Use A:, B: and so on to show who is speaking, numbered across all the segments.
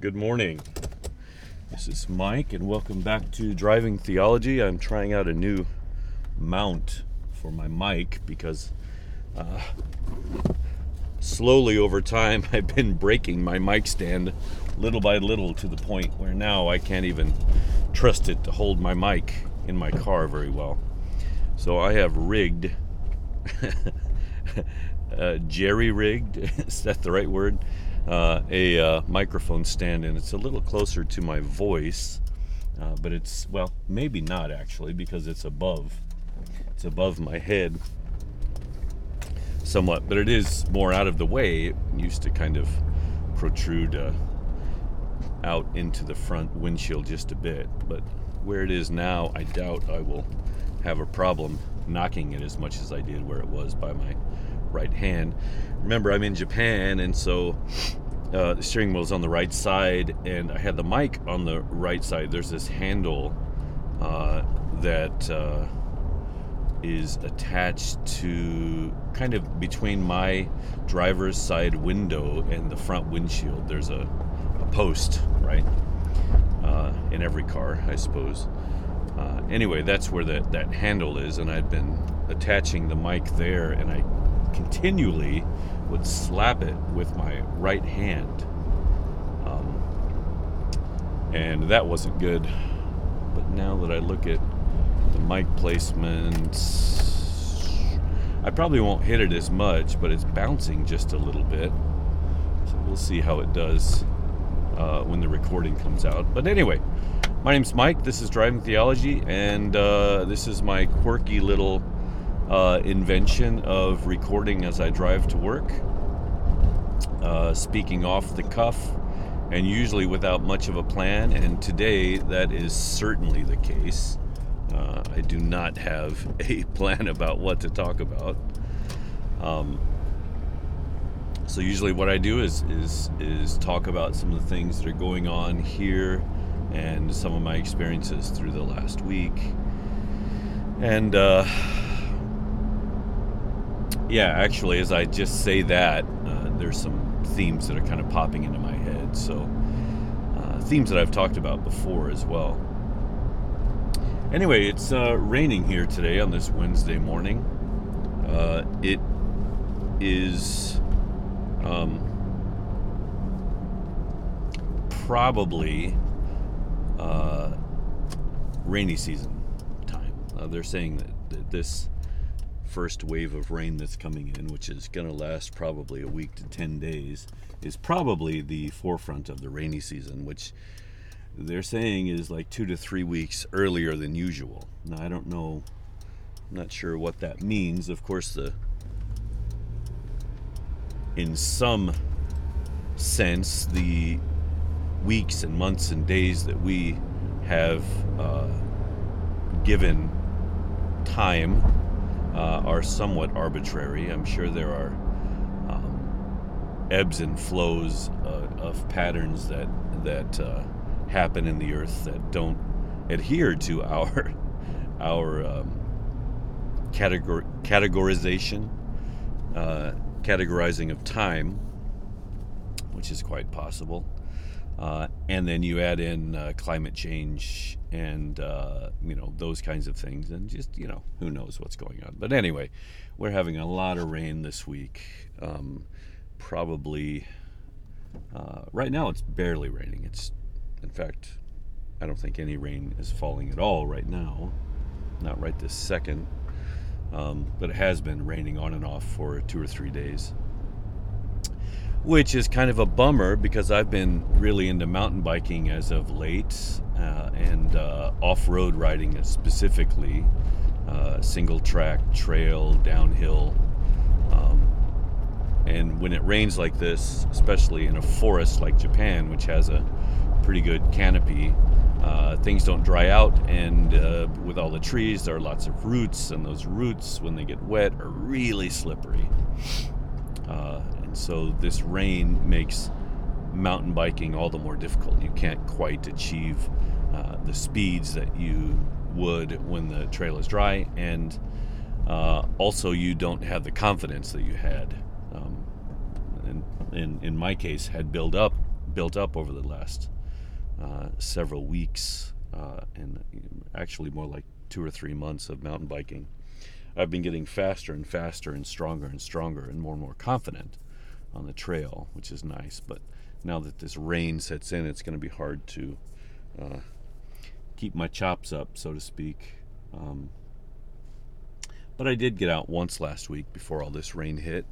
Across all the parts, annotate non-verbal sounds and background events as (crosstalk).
A: Good morning. This is Mike, and welcome back to Driving Theology. I'm trying out a new mount for my mic because uh, slowly over time (laughs) I've been breaking my mic stand little by little to the point where now I can't even trust it to hold my mic in my car very well. So I have rigged, (laughs) uh, jerry rigged, (laughs) is that the right word? Uh, a uh, microphone stand, and it's a little closer to my voice, uh, but it's, well, maybe not actually, because it's above. It's above my head somewhat, but it is more out of the way. It used to kind of protrude uh, out into the front windshield just a bit, but where it is now, I doubt I will have a problem knocking it as much as I did where it was by my right hand. Remember, I'm in Japan, and so uh, the steering wheel is on the right side, and I had the mic on the right side. There's this handle uh, that uh, is attached to kind of between my driver's side window and the front windshield. There's a, a post, right? Uh, in every car, I suppose. Uh, anyway, that's where that, that handle is, and I'd been attaching the mic there, and I continually would slap it with my right hand. Um, and that wasn't good. But now that I look at the mic placement, I probably won't hit it as much, but it's bouncing just a little bit. So we'll see how it does uh, when the recording comes out. But anyway, my name's Mike. This is Driving Theology, and uh, this is my quirky little uh, invention of recording as I drive to work, uh, speaking off the cuff, and usually without much of a plan. And today, that is certainly the case. Uh, I do not have (laughs) a plan about what to talk about. Um, so usually, what I do is is is talk about some of the things that are going on here, and some of my experiences through the last week, and uh, yeah, actually, as I just say that, uh, there's some themes that are kind of popping into my head. So, uh, themes that I've talked about before as well. Anyway, it's uh, raining here today on this Wednesday morning. Uh, it is um, probably uh, rainy season time. Uh, they're saying that, that this first wave of rain that's coming in, which is going to last probably a week to 10 days, is probably the forefront of the rainy season, which they're saying is like two to three weeks earlier than usual. Now, I don't know, I'm not sure what that means. Of course, the in some sense, the weeks and months and days that we have uh, given time uh, are somewhat arbitrary. I'm sure there are um, ebbs and flows uh, of patterns that that uh, happen in the earth that don't adhere to (laughs) our our um, categor- categorization, uh, categorizing of time, which is quite possible. Uh, and then you add in uh, climate change and uh, you know those kinds of things, and just you know who knows what's going on. But anyway, we're having a lot of rain this week. Um, probably uh, right now it's barely raining. It's in fact, I don't think any rain is falling at all right now. Not right this second, um, but it has been raining on and off for two or three days which is kind of a bummer because I've been really into mountain biking as of late uh, and uh, off road riding specifically, uh, single track, trail, downhill. Um, and when it rains like this, especially in a forest like Japan, which has a pretty good canopy, uh, things don't dry out, and uh, with all the trees, there are lots of roots, and those roots, when they get wet, are really slippery. And so this rain makes mountain biking all the more difficult. You can't quite achieve uh, the speeds that you would when the trail is dry, and uh, also you don't have the confidence that you had. Um, in, in, in my case, had built up built up over the last uh, several weeks uh, and actually more like two or three months of mountain biking. I've been getting faster and faster and stronger and stronger and more and more confident on the trail, which is nice. But now that this rain sets in, it's going to be hard to uh, keep my chops up, so to speak. Um, but I did get out once last week before all this rain hit,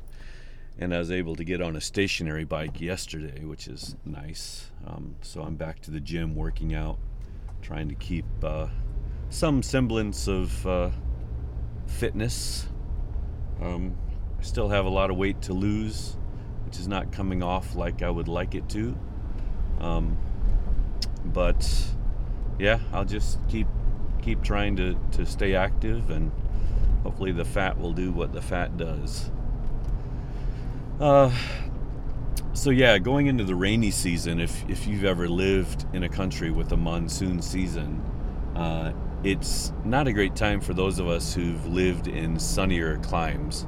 A: and I was able to get on a stationary bike yesterday, which is nice. Um, so I'm back to the gym working out, trying to keep uh, some semblance of uh, fitness. Um, I still have a lot of weight to lose, which is not coming off like I would like it to. Um, but yeah, I'll just keep keep trying to, to stay active, and hopefully the fat will do what the fat does. Uh, so yeah, going into the rainy season, if if you've ever lived in a country with a monsoon season, uh, it's not a great time for those of us who've lived in sunnier climes.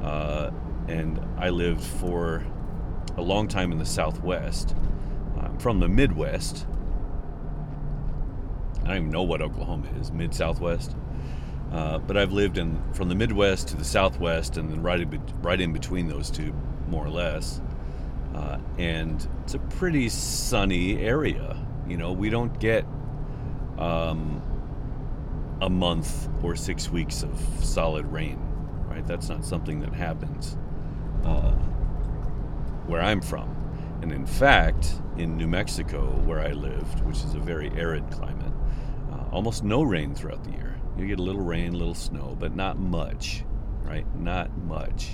A: Uh, and I lived for a long time in the Southwest. I'm from the Midwest. I don't even know what Oklahoma is, mid Southwest. Uh, but I've lived in from the Midwest to the Southwest, and then right in, right in between those two, more or less. Uh, and it's a pretty sunny area. You know, we don't get um, a month or six weeks of solid rain, right? That's not something that happens uh, where I'm from. And in fact, in New Mexico, where I lived, which is a very arid climate, uh, almost no rain throughout the year. You get a little rain, a little snow, but not much, right? Not much.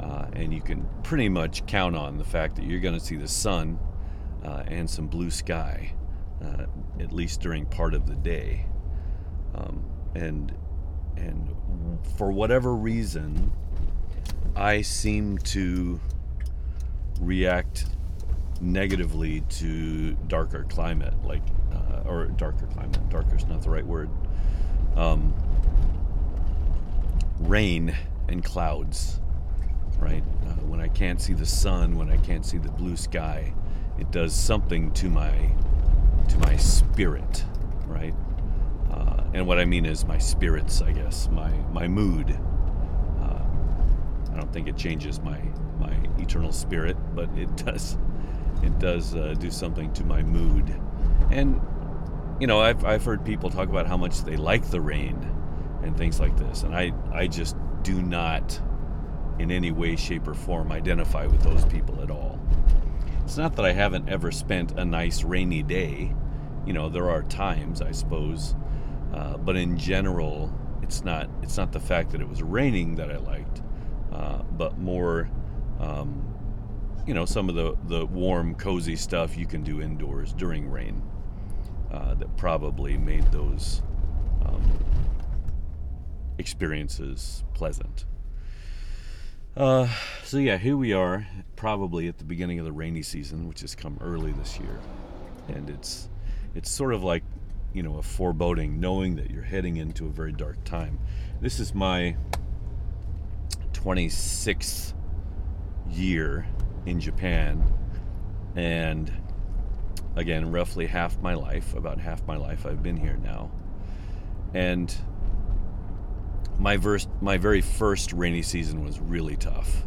A: Uh, and you can pretty much count on the fact that you're going to see the sun uh, and some blue sky, uh, at least during part of the day um, and and for whatever reason, I seem to react negatively to darker climate, like uh, or darker climate. Darker is not the right word. Um, rain and clouds, right? Uh, when I can't see the sun, when I can't see the blue sky, it does something to my to my spirit, right? Uh, and what I mean is my spirits, I guess, my my mood. I don't think it changes my my eternal spirit, but it (laughs) does it does uh, do something to my mood. And you know, I've I've heard people talk about how much they like the rain and things like this, and I I just do not in any way, shape, or form identify with those people at all. It's not that I haven't ever spent a nice rainy day. You know, there are times, I suppose, uh, but in general, it's not it's not the fact that it was raining that I liked, uh, but more, um, you know, some of the the warm, cozy stuff you can do indoors during rain uh, that probably made those um, experiences pleasant. Uh, so yeah, here we are, probably at the beginning of the rainy season, which has come early this year, and it's it's sort of like you know a foreboding knowing that you're heading into a very dark time this is my 26th year in japan and again roughly half my life about half my life i've been here now. And my verse, my very first rainy season was really tough.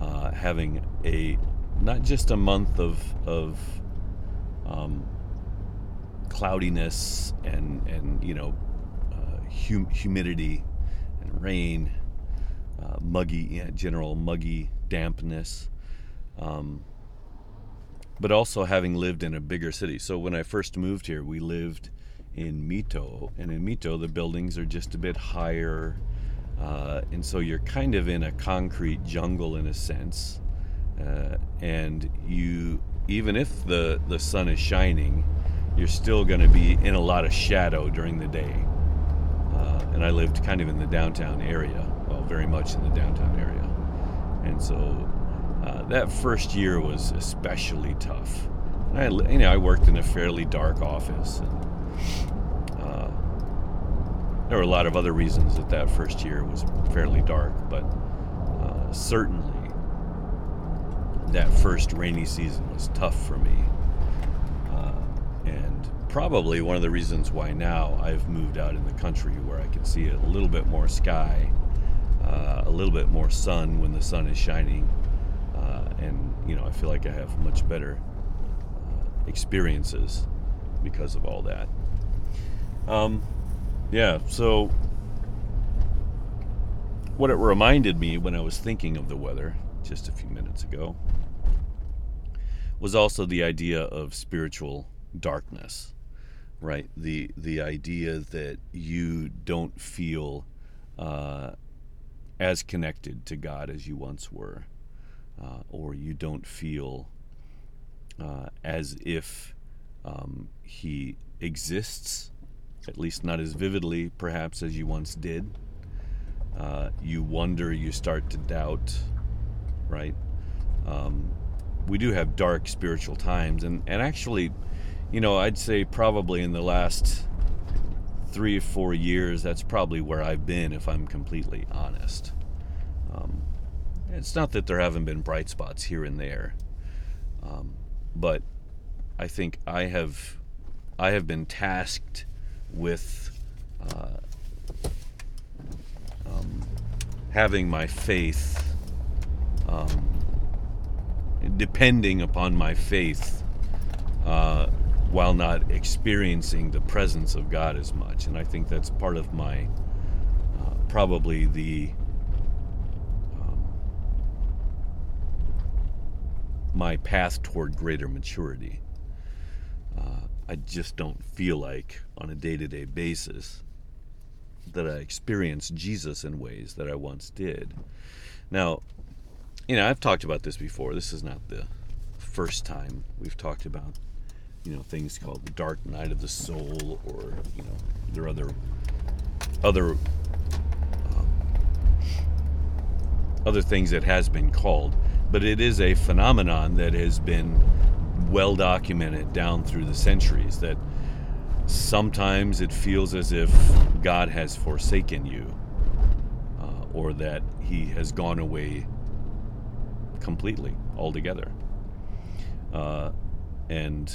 A: Uh, having a not just a month of of um, cloudiness and and you know uh, hum- humidity and rain, uh, muggy yeah, general muggy dampness, um, but also having lived in a bigger city. So when I first moved here, we lived in Mito, and in Mito the buildings are just a bit higher, uh, and so you're kind of in a concrete jungle in a sense, uh, and you even if the the sun is shining you're still going to be in a lot of shadow during the day. Uh, and I lived kind of in the downtown area, very much in the downtown area. And so uh, that first year was especially tough. I, you know, I worked in a fairly dark office. And, uh, there were a lot of other reasons that that first year was fairly dark, but uh, certainly that first rainy season was tough for me. Uh, and probably one of the reasons why now I've moved out in the country where I can see a little bit more sky, uh, a little bit more sun when the sun is shining. Uh, and, you know, I feel like I have much better uh, experiences because of all that. Um, yeah, so what it reminded me when I was thinking of the weather just a few minutes ago was also the idea of spiritual darkness, right? The the idea that you don't feel uh, as connected to God as you once were, uh, or you don't feel uh, as if um, He exists, at least not as vividly, perhaps, as you once did. Uh, you wonder, you start to doubt, right? Um, we do have dark spiritual times, and, and actually, you know, I'd say probably in the last three or four years, that's probably where I've been, if I'm completely honest. Um, it's not that there haven't been bright spots here and there, um, but I think I have I have been tasked with uh, um, having my faith, um, depending upon my faith, uh, while not experiencing the presence of God as much. And I think that's part of my, uh, probably the, um, my path toward greater maturity. Uh, I just don't feel like on a day to day basis that I experience Jesus in ways that I once did. Now, you know, I've talked about this before. This is not the first time we've talked about, you know, things called the dark night of the soul, or you know, there are other other um, other things that has been called, but it is a phenomenon that has been well documented down through the centuries that sometimes it feels as if God has forsaken you uh, or that he has gone away completely altogether. Uh, and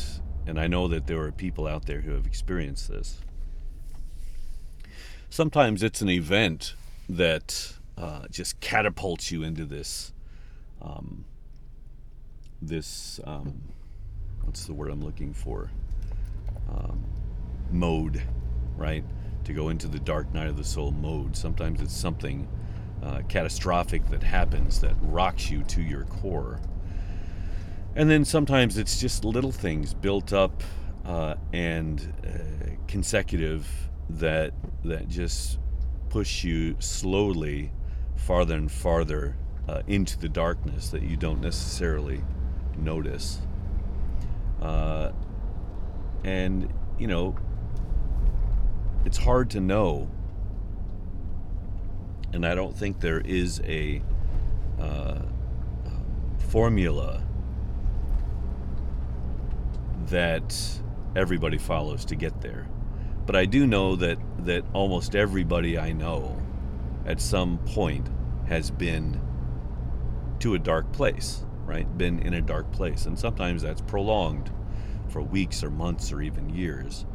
A: and I know that there are people out there who have experienced this sometimes it's an event that uh, just catapults you into this um, this um, what's the word I'm looking for um, mode, right? To go into the dark night of the soul mode. Sometimes it's something uh, catastrophic that happens that rocks you to your core. And then sometimes it's just little things built up uh, and uh, consecutive that that just push you slowly farther and farther uh, into the darkness that you don't necessarily notice. Uh, and you know, it's hard to know. And I don't think there is a uh, formula that everybody follows to get there. But I do know that, that almost everybody I know at some point has been to a dark place, right? Been in a dark place. And sometimes that's prolonged for weeks or months or even years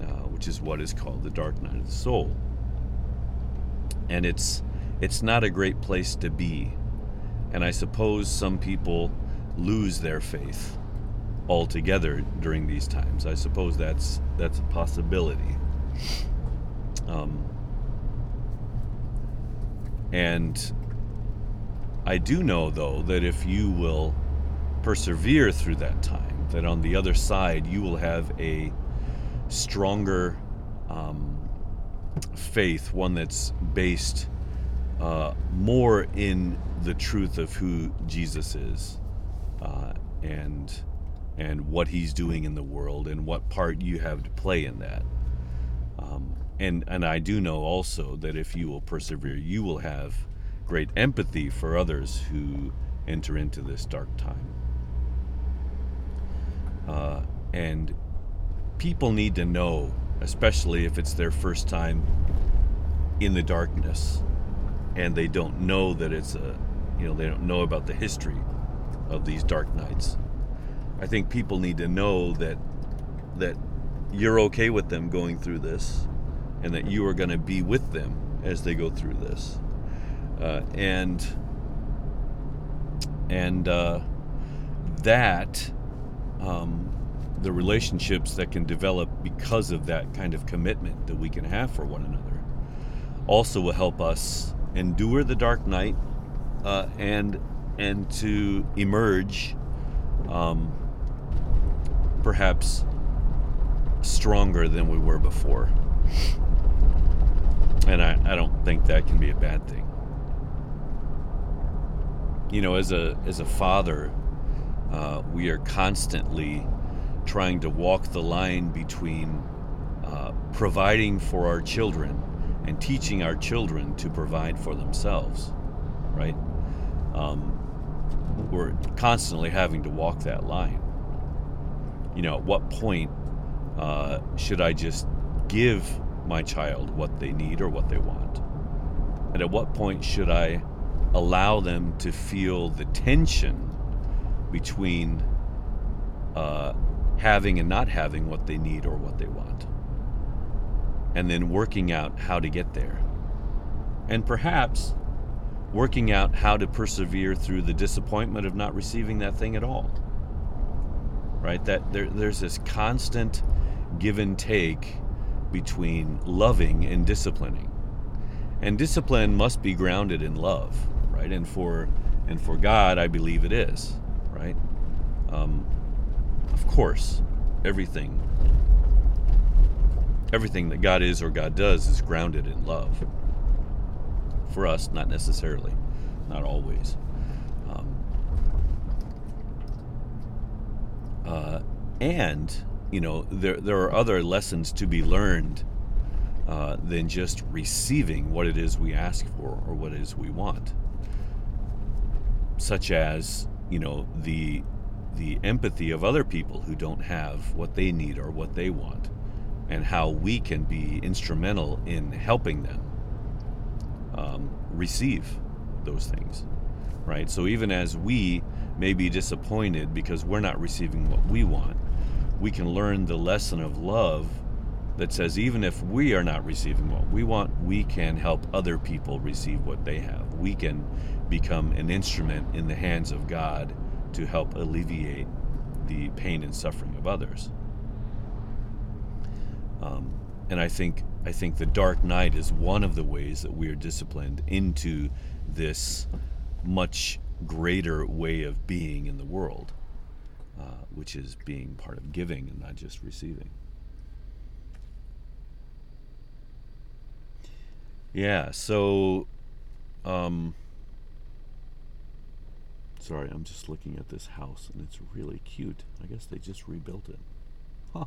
A: uh, which is what is called the dark night of the soul. And it's it's not a great place to be. And I suppose some people lose their faith altogether during these times. I suppose that's that's a possibility. Um, and I do know though that if you will persevere through that time, that on the other side you will have a stronger um, faith, one that's based uh, more in the truth of who Jesus is uh, and and what he's doing in the world and what part you have to play in that. Um, and and I do know also that if you will persevere, you will have great empathy for others who enter into this dark time. Uh, and people need to know, especially if it's their first time in the darkness and they don't know that it's a, you know, they don't know about the history of these dark nights. I think people need to know that that you're okay with them going through this, and that you are going to be with them as they go through this, uh, and and uh, that um, the relationships that can develop because of that kind of commitment that we can have for one another also will help us endure the dark night uh, and and to emerge um, perhaps stronger than we were before and I, I don't think that can be a bad thing you know as a as a father uh, we are constantly trying to walk the line between uh, providing for our children and teaching our children to provide for themselves, right? Um, we're constantly having to walk that line. You know, at what point uh, should I just give my child what they need or what they want? And at what point should I allow them to feel the tension between uh, having and not having what they need or what they want. And then working out how to get there. And perhaps working out how to persevere through the disappointment of not receiving that thing at all. Right? That there, there's this constant give and take between loving and disciplining. And discipline must be grounded in love, right? And for and for God, I believe it is, right? Um, of course, everything everything that God is or God does is grounded in love. For us, not necessarily, not always. Um, uh, and you know, there there are other lessons to be learned uh, than just receiving what it is we ask for or what it is we want, such as you know the the empathy of other people who don't have what they need or what they want, and how we can be instrumental in helping them um, receive those things, right? So even as we may be disappointed because we're not receiving what we want, we can learn the lesson of love that says even if we are not receiving what we want, we can help other people receive what they have. We can become an instrument in the hands of God to help alleviate the pain and suffering of others. Um, and I think I think the dark night is one of the ways that we are disciplined into this much greater way of being in the world, uh, which is being part of giving and not just receiving. Yeah, so um, Sorry, I'm just looking at this house and it's really cute. I guess they just rebuilt it. Huh.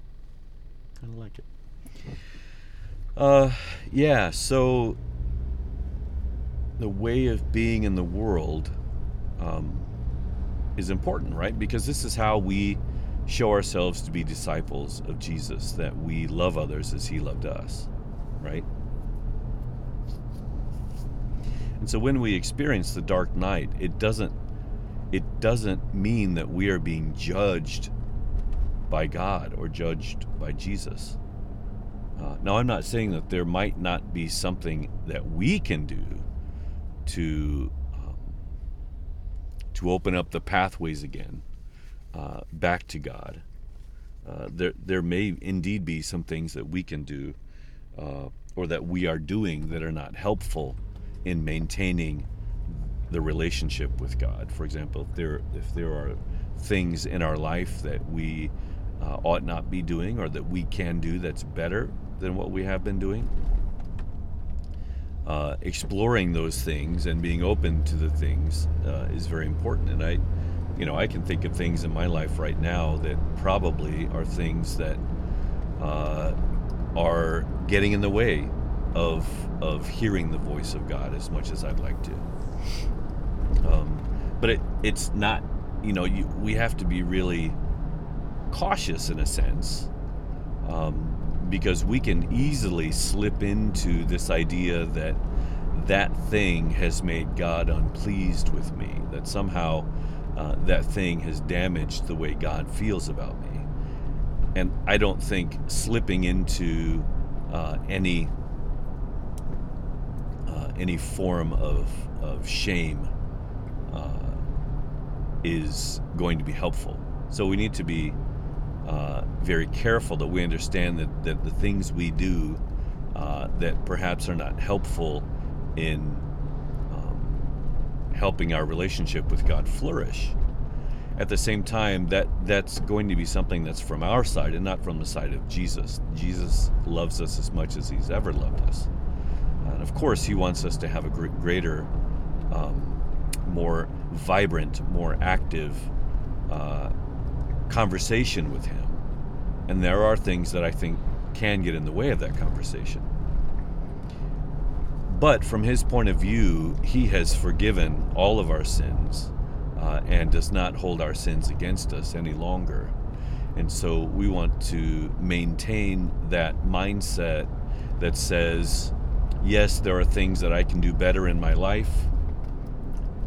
A: Kind of like it. Uh, yeah, so the way of being in the world um, is important, right? Because this is how we show ourselves to be disciples of Jesus, that we love others as he loved us, right? And so when we experience the dark night, it doesn't it doesn't mean that we are being judged by God or judged by Jesus. Uh, now, I'm not saying that there might not be something that we can do to to open up the pathways again uh, back to God. Uh, there, there may indeed be some things that we can do uh, or that we are doing that are not helpful in maintaining the relationship with God. For example, if there if there are things in our life that we uh, ought not be doing or that we can do that's better than what we have been doing, uh, exploring those things and being open to the things uh, is very important. And I, you know, I can think of things in my life right now that probably are things that uh, are getting in the way of of hearing the voice of God as much as I'd like to. Um, but it, it's not, you know, you, we have to be really cautious in a sense um, because we can easily slip into this idea that that thing has made God unpleased with me, that somehow uh, that thing has damaged the way God feels about me. And I don't think slipping into uh, any uh, any form of, of shame uh, is going to be helpful. So we need to be uh, very careful that we understand that, that the things we do uh, that perhaps are not helpful in um, helping our relationship with God flourish. At the same time, that that's going to be something that's from our side and not from the side of Jesus. Jesus loves us as much as He's ever loved us, and of course, He wants us to have a greater, um, more vibrant, more active uh, conversation with Him. And there are things that I think can get in the way of that conversation. But from his point of view, he has forgiven all of our sins uh, and does not hold our sins against us any longer. And so we want to maintain that mindset that says, yes, there are things that I can do better in my life,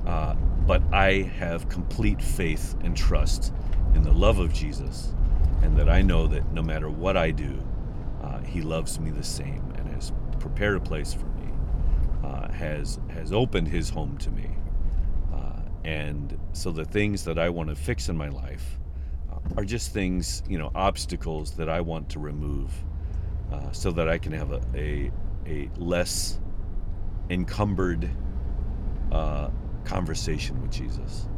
A: uh, but I have complete faith and trust in the love of Jesus, and that I know that no matter what I do, uh, He loves me the same and has prepared a place for me uh, has has opened his home to me, uh, and so the things that I want to fix in my life uh, are just things, you know, obstacles that I want to remove, uh, so that I can have a a, a less encumbered uh, conversation with Jesus.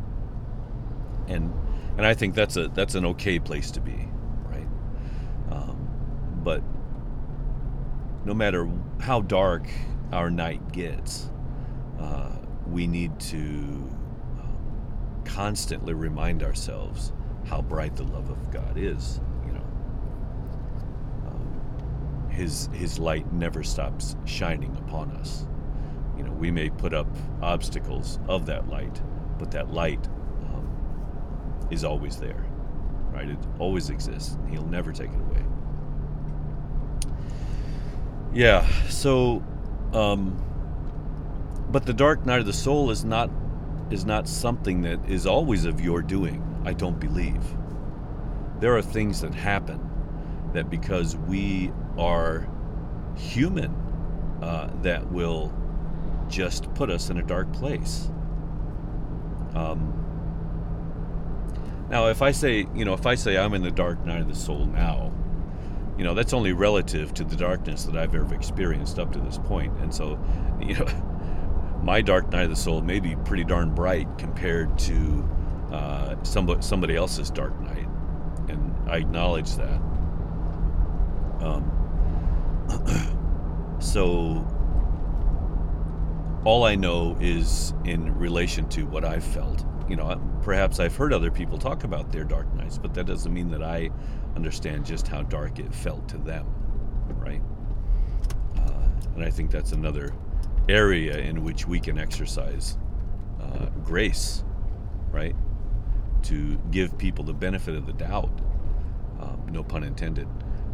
A: And and I think that's a that's an okay place to be, right? Um, but no matter how dark our night gets, uh, we need to um, constantly remind ourselves how bright the love of God is. You know, um, His His light never stops shining upon us. You know, we may put up obstacles of that light, but that light is always there, right? It always exists. He'll never take it away. Yeah, so um, but the dark night of the soul is not is not something that is always of your doing. I don't believe. There are things that happen that because we are human, uh, that will just put us in a dark place. Um, now, if I say, you know, if I say I'm in the dark night of the soul now, you know that's only relative to the darkness that I've ever experienced up to this point. And so, you know, (laughs) my dark night of the soul may be pretty darn bright compared to uh, somebody somebody else's dark night, and I acknowledge that. Um, (clears throat) so all I know is in relation to what I've felt. You know, perhaps I've heard other people talk about their dark nights, but that doesn't mean that I understand just how dark it felt to them, right? Uh, and I think that's another area in which we can exercise uh, grace, right? To give people the benefit of the doubt, um, no pun intended,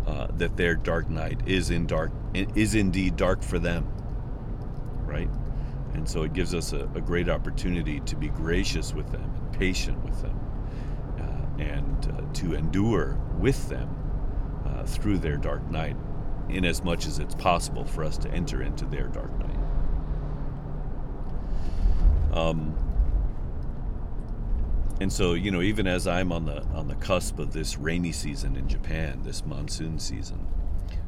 A: uh, that their dark night is in dark is indeed dark for them, right? And so it gives us a, a great opportunity to be gracious with them, and patient with them, and uh, to endure with them uh, through their dark night, in as much as it's possible for us to enter into their dark night. Um, and so, you know, even as I'm on the on the cusp of this rainy season in Japan, this monsoon season,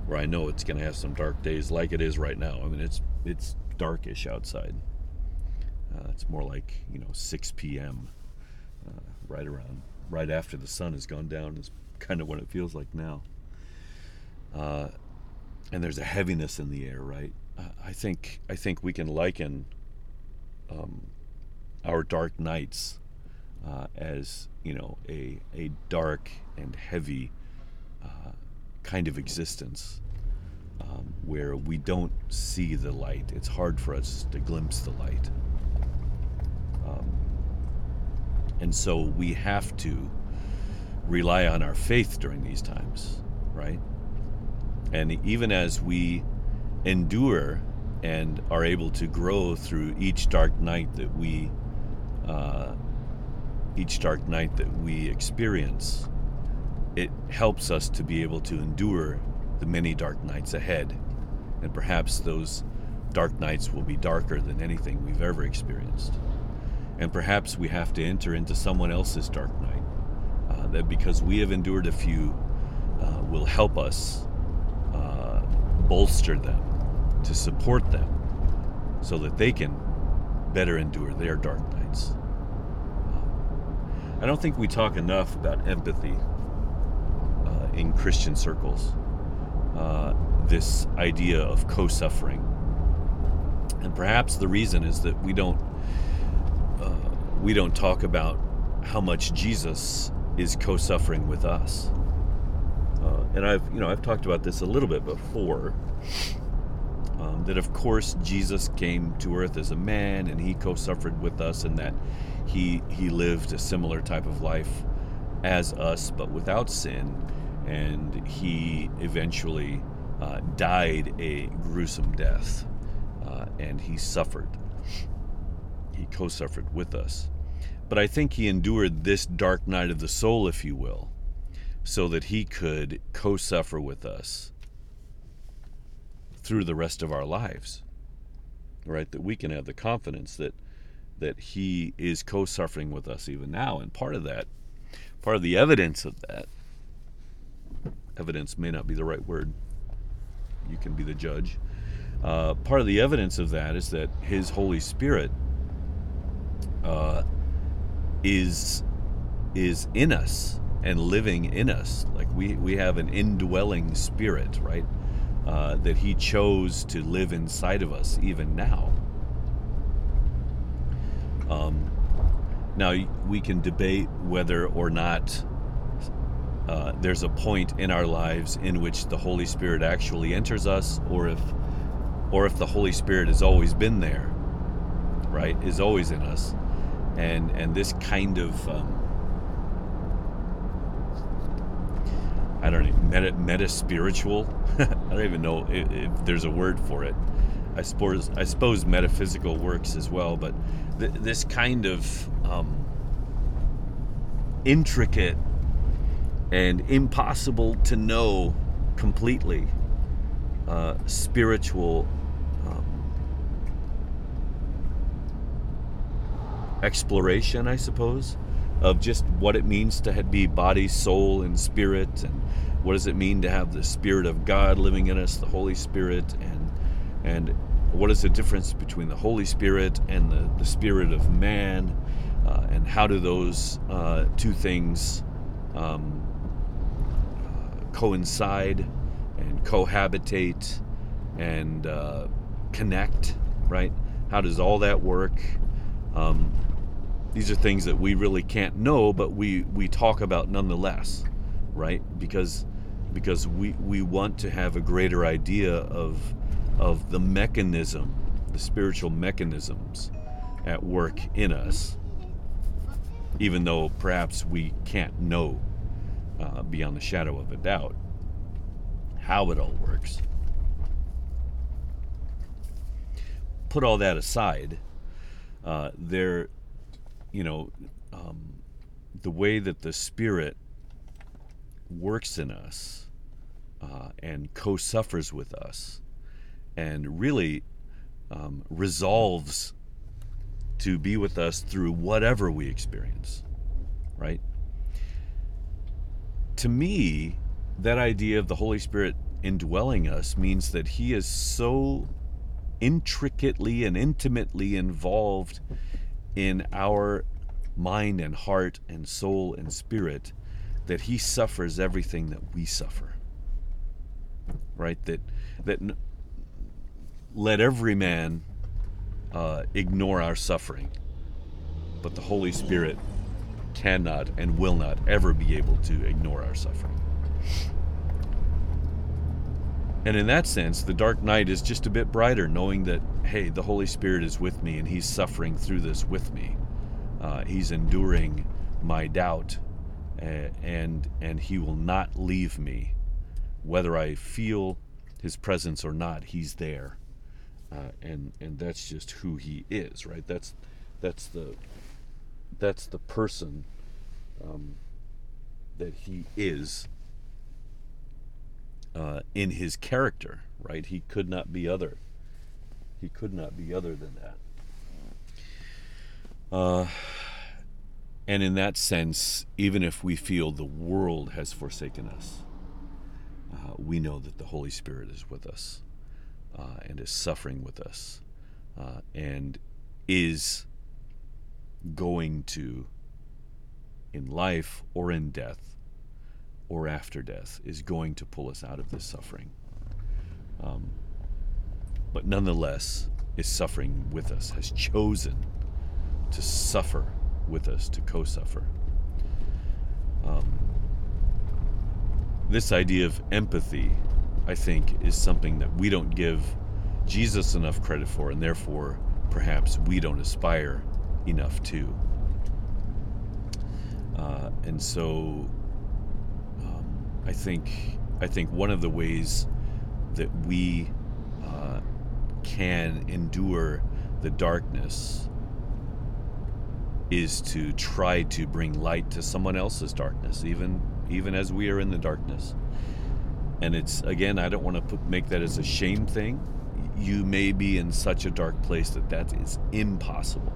A: where I know it's going to have some dark days, like it is right now. I mean, it's it's darkish outside. Uh, it's more like you know 6 p.m. Uh, right around right after the sun has gone down is kind of what it feels like now. Uh, and there's a heaviness in the air, right? I think I think we can liken um, our dark nights uh, as you know a a dark and heavy uh, kind of existence um, where we don't see the light. It's hard for us to glimpse the light. Um, and so we have to rely on our faith during these times, right? And even as we endure and are able to grow through each dark night that we uh, each dark night that we experience, it helps us to be able to endure the many dark nights ahead. And perhaps those dark nights will be darker than anything we've ever experienced. And perhaps we have to enter into someone else's dark night. Uh, that because we have endured a few, uh, will help us uh, bolster them, to support them, so that they can better endure their dark nights. I don't think we talk enough about empathy uh, in Christian circles. Uh, this idea of co-suffering, and perhaps the reason is that we don't uh, we don't talk about how much Jesus is co-suffering with us. Uh, and I've you know I've talked about this a little bit before. Um, that of course Jesus came to earth as a man and he co-suffered with us and that he he lived a similar type of life as us but without sin and he eventually uh, died a gruesome death uh, and he suffered he co-suffered with us but I think he endured this dark night of the soul if you will so that he could co-suffer with us through the rest of our lives. Right? That we can have the confidence that that he is co-suffering with us even now. And part of that, part of the evidence of that, evidence may not be the right word. You can be the judge. Uh, part of the evidence of that is that his Holy Spirit uh, is is in us and living in us. Like we we have an indwelling spirit, right? uh, that He chose to live inside of us even now. Um, now, we can debate whether or not uh, there's a point in our lives in which the Holy Spirit actually enters us, or if, or if the Holy Spirit has always been there, right? Is always in us, and and this kind of um, I don't know, meta, meta spiritual. (laughs) I don't even know if, if, there's a word for it. I suppose I suppose metaphysical works as well, but th- this kind of um, intricate and impossible to know completely uh, spiritual um, exploration, I suppose of just what it means to be body, soul, and spirit, and what does it mean to have the Spirit of God living in us, the Holy Spirit, and and what is the difference between the Holy Spirit and the, the Spirit of man, uh, and how do those uh, two things um, coincide and cohabitate and uh, connect, right? How does all that work? Um, these are things that we really can't know, but we we talk about nonetheless, right? Because because we we want to have a greater idea of of the mechanism, the spiritual mechanisms at work in us, even though perhaps we can't know uh, beyond the shadow of a doubt how it all works. Put all that aside, uh, there you know, um, the way that the Spirit works in us uh, and co suffers with us and really um, resolves to be with us through whatever we experience, right? To me, that idea of the Holy Spirit indwelling us means that He is so intricately and intimately involved in our mind and heart and soul and spirit that he suffers everything that we suffer. Right? That that let every man uh, ignore our suffering but the holy spirit cannot and will not ever be able to ignore our suffering and in that sense, the dark night is just a bit brighter, knowing that, hey, the Holy Spirit is with me and He's suffering through this with me. Uh, he's enduring my doubt, and and He will not leave me, whether I feel His presence or not. He's there, uh, and and that's just who He is, right? That's that's the that's the person um, that he is uh, in his character, right? He could not be other. He could not be other than that. Uh, and in that sense, even if we feel the world has forsaken us, uh, we know that the Holy Spirit is with us uh, and is suffering with us uh, and is going to, in life or in death or after death, is going to pull us out of this suffering. Um, but nonetheless, is suffering with us, has chosen to suffer with us, to co suffer. Um, this idea of empathy, I think, is something that we don't give Jesus enough credit for, and therefore perhaps we don't aspire enough too. Uh, and so um, I think I think one of the ways that we uh, can endure the darkness is to try to bring light to someone else's darkness, even even as we are in the darkness. And it's again, I don't want to put, make that as a shame thing. You may be in such a dark place that that is impossible.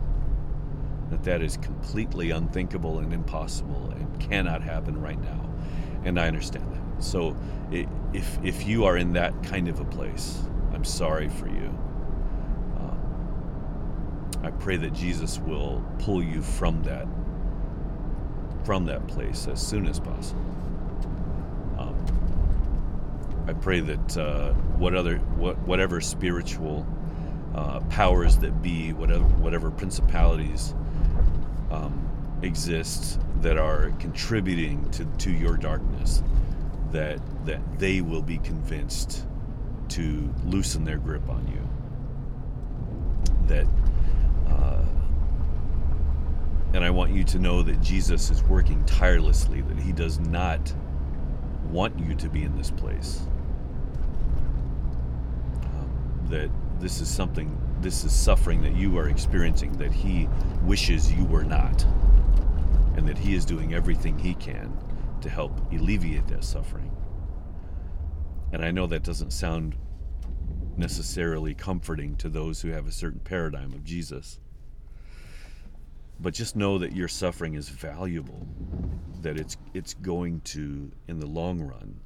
A: That that is completely unthinkable and impossible and cannot happen right now. And I understand that. So if if you are in that kind of a place, I'm sorry for you. Um, I pray that Jesus will pull you from that from that place as soon as possible. Um, I pray that uh, what other what whatever spiritual uh, powers that be, whatever whatever principalities um, exist that are contributing to, to your darkness, that that they will be convinced to loosen their grip on you. That uh, and I want you to know that Jesus is working tirelessly, that He does not want you to be in this place. Um, that this is something, this is suffering that you are experiencing that He wishes you were not. And that He is doing everything He can to help alleviate that suffering. And I know that doesn't sound necessarily comforting to those who have a certain paradigm of Jesus. But just know that your suffering is valuable, that it's it's going to in the long run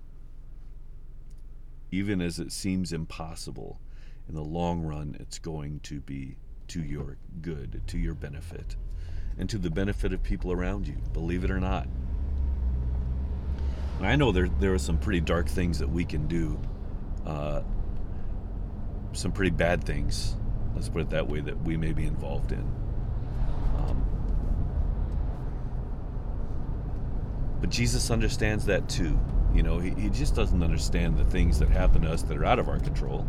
A: even as it seems impossible, in the long run it's going to be to your good, to your benefit, and to the benefit of people around you, believe it or not. And I know there there are some pretty dark things that we can do, uh, some pretty bad things, let's put it that way, that we may be involved in. Um, but Jesus understands that too. You know, he, he just doesn't understand the things that happen to us that are out of our control.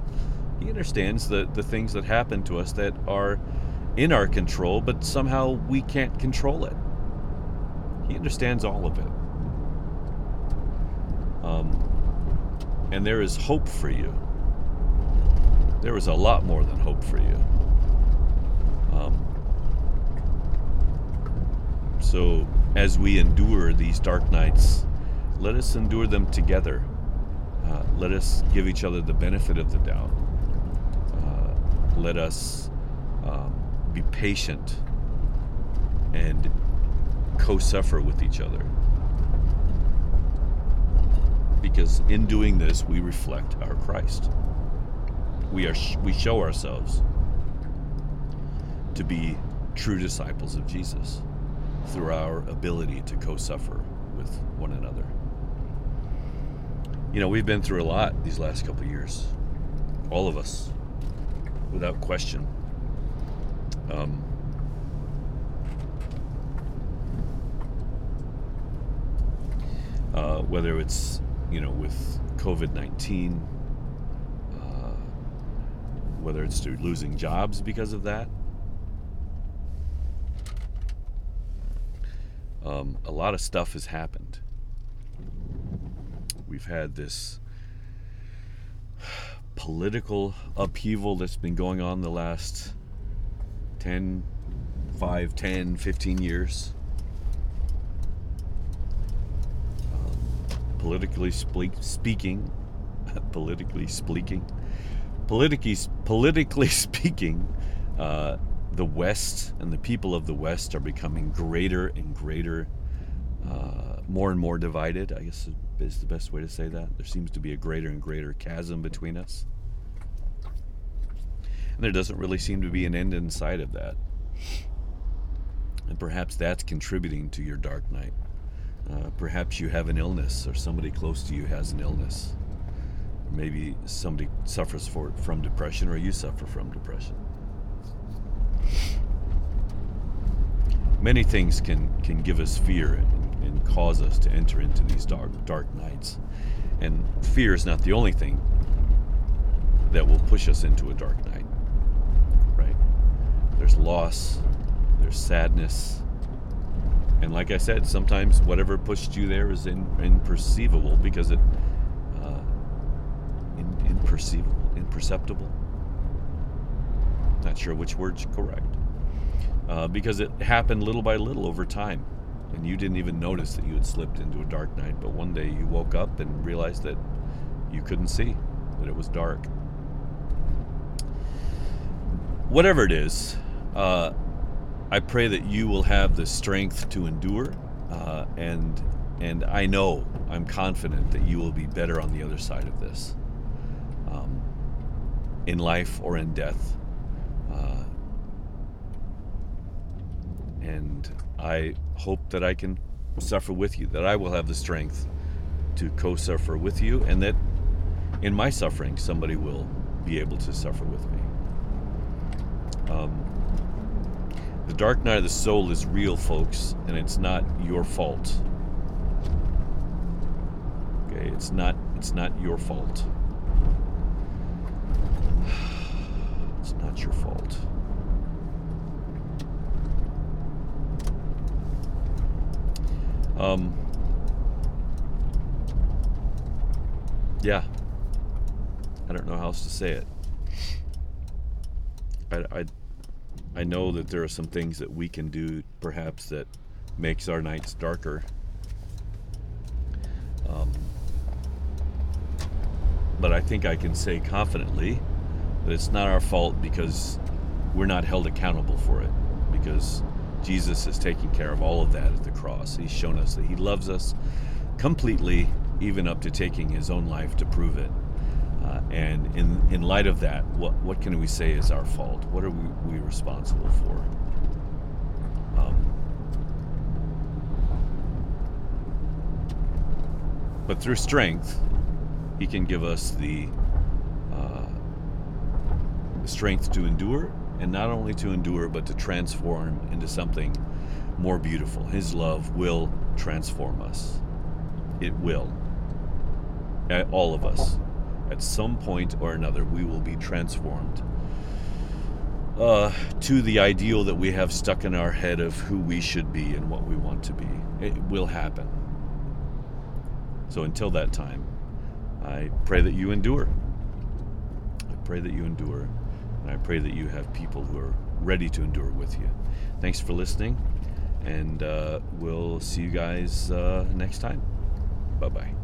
A: He understands the, the things that happen to us that are in our control, but somehow we can't control it. He understands all of it. Um, and there is hope for you. There is a lot more than hope for you. Um, so, as we endure these dark nights, let us endure them together. Uh, let us give each other the benefit of the doubt. Let us um, be patient and co suffer with each other. Because in doing this, we reflect our Christ. We, are, we show ourselves to be true disciples of Jesus through our ability to co suffer with one another. You know, we've been through a lot these last couple years, all of us, without question. Um, uh, whether it's, you know, with COVID 19, uh, whether it's through losing jobs because of that, um, a lot of stuff has happened. We've had this political upheaval that's been going on the last 10, 5, 10, 15 years. Um, politically speaking, (laughs) politically speaking, politically, politically (laughs) speaking, uh, the West and the people of the West are becoming greater and greater, uh, more and more divided. I guess is the best way to say that. There seems to be a greater and greater chasm between us. And there doesn't really seem to be an end in sight of that. And perhaps that's contributing to your dark night. Uh, perhaps you have an illness, or somebody close to you has an illness. Maybe somebody suffers for, from depression, or you suffer from depression. Many things can, can give us fear and, cause us to enter into these dark, dark nights. And fear is not the only thing that will push us into a dark night, right? There's loss, there's sadness. And like I said, sometimes whatever pushed you there is in, imperceivable because it, uh, imperceivable, imperceptible. Not sure which word's correct. Uh, because it happened little by little over time. And you didn't even notice that you had slipped into a dark night, but one day you woke up and realized that you couldn't see, that it was dark. Whatever it is, uh, I pray that you will have the strength to endure, uh, and and I know I'm confident that you will be better on the other side of this, um, in life or in death. Uh, and I hope that I can suffer with you, that I will have the strength to co suffer with you, and that in my suffering, somebody will be able to suffer with me. Um, the dark night of the soul is real, folks, and it's not your fault. Okay, it's not it's not your fault. (sighs) It's not your fault. Um, yeah. I don't know how else to say it. I, I, I know that there are some things that we can do, perhaps, that makes our nights darker. Um, but I think I can say confidently that it's not our fault because we're not held accountable for it. Because Jesus is taking care of all of that at the cross. He's shown us that He loves us completely, even up to taking His own life to prove it. Uh, and in, in light of that, what, what can we say is our fault? What are we, we responsible for? Um, but through strength, He can give us the, uh, the strength to endure and not only to endure, but to transform into something more beautiful. His love will transform us. It will. All of us. At some point or another, we will be transformed uh, to the ideal that we have stuck in our head of who we should be and what we want to be. It will happen. So until that time, I pray that you endure. I pray that you endure. And I pray that you have people who are ready to endure with you. Thanks for listening, and uh, we'll see you guys uh, next time. Bye bye.